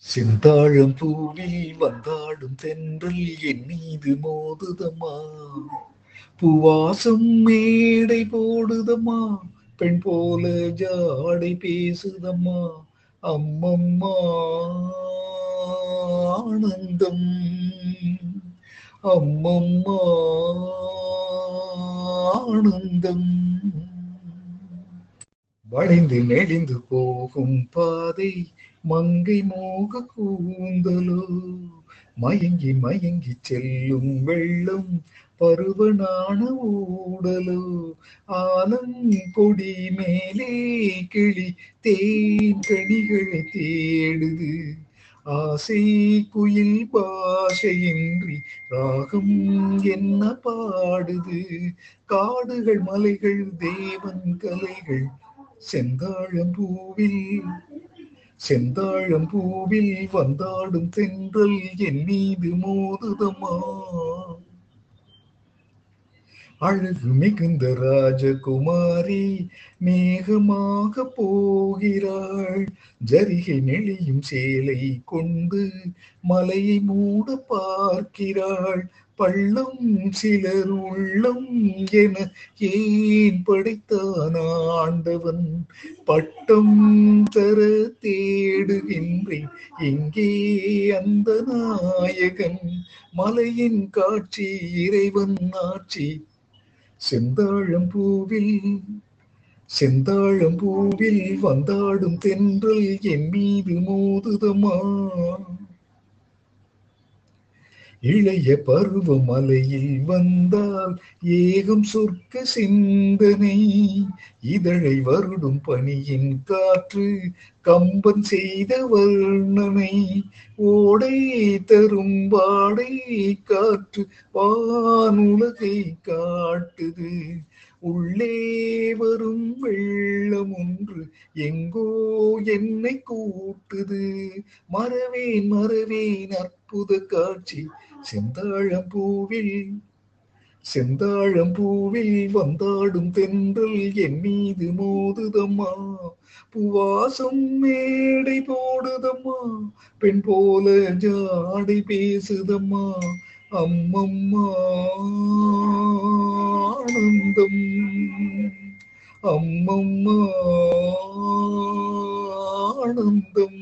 செந்தாழம் பூவில் வந்தாடும் தென்றல் என் மீது மோதுதம்மா. பூவாசம் மேடை போடுதம்மா பெண் போல ஜாடை பேசுதம்மா. அம்மம்மா ஆனந்தம். அம்மம்மா ஆனந்தம். வளைந்து நெளிந்து போகும் பாதை மங்கை மோக கூந்தலோ. மயங்கி மயங்கி செல்லும் வெள்ளம் பருவனான ஊடலோ. ஆலம் கொடி மேலே கிளி தேன் கனிகளை தேடுது. ஆசை குயில் பாஷையின்றி ராகம் என்ன பாடுது. காடுகள் மலைகள் தேவன் கலைகள் செந்தாழம் பூவில் செந்தாழம் பூவில் வந்தாடும் தென்றல் என் மீது மோதுதம்மா. அழகு மிகுந்த ராஜகுமாரி மேகமாக போகிறாள். ஜரிகை நெளியும் சேலை கொண்டு மலையை மூட பார்க்கிறாள். பள்ளம் சிலர் உள்ளம் என ஏன் படைத்தான் ஆண்டவன்? பட்டம் தர தேடுகின்றேன். எங்கே அந்த நாயகன்? மலையின் காட்சி இறைவன் ஆட்சி செந்தாழம் பூவில் செந்தாழம் பூவில் வந்தாடும் தென்றல் என் மீது மோதுதமா இளைய பருவ மலையில் வந்தால் ஏகம் சொர்க்க சிந்தனை. இதழை வருடும் பணியின் காற்று கம்பன் செய்த வர்ணனை. ஓடை தரும் வாடை காற்று வானுலகை காட்டுது. உள்ளே வரும் வெள்ளம் ஒன்று எங்கோ என்னை கூட்டுது. மறவேன் மறவேன் அற்புத காட்சி செந்தாழம்பூவில் செந்தாழம்பூவில் வந்தாடும் தென்றல் என் மீது மோதுதம்மா. புவாசம் மேடை போடுதம்மா. பெண் போல ஜாடை பேசுதம்மா. அம்மம்மா ஆனந்தம். அம்மம்மா ஆனந்தம்.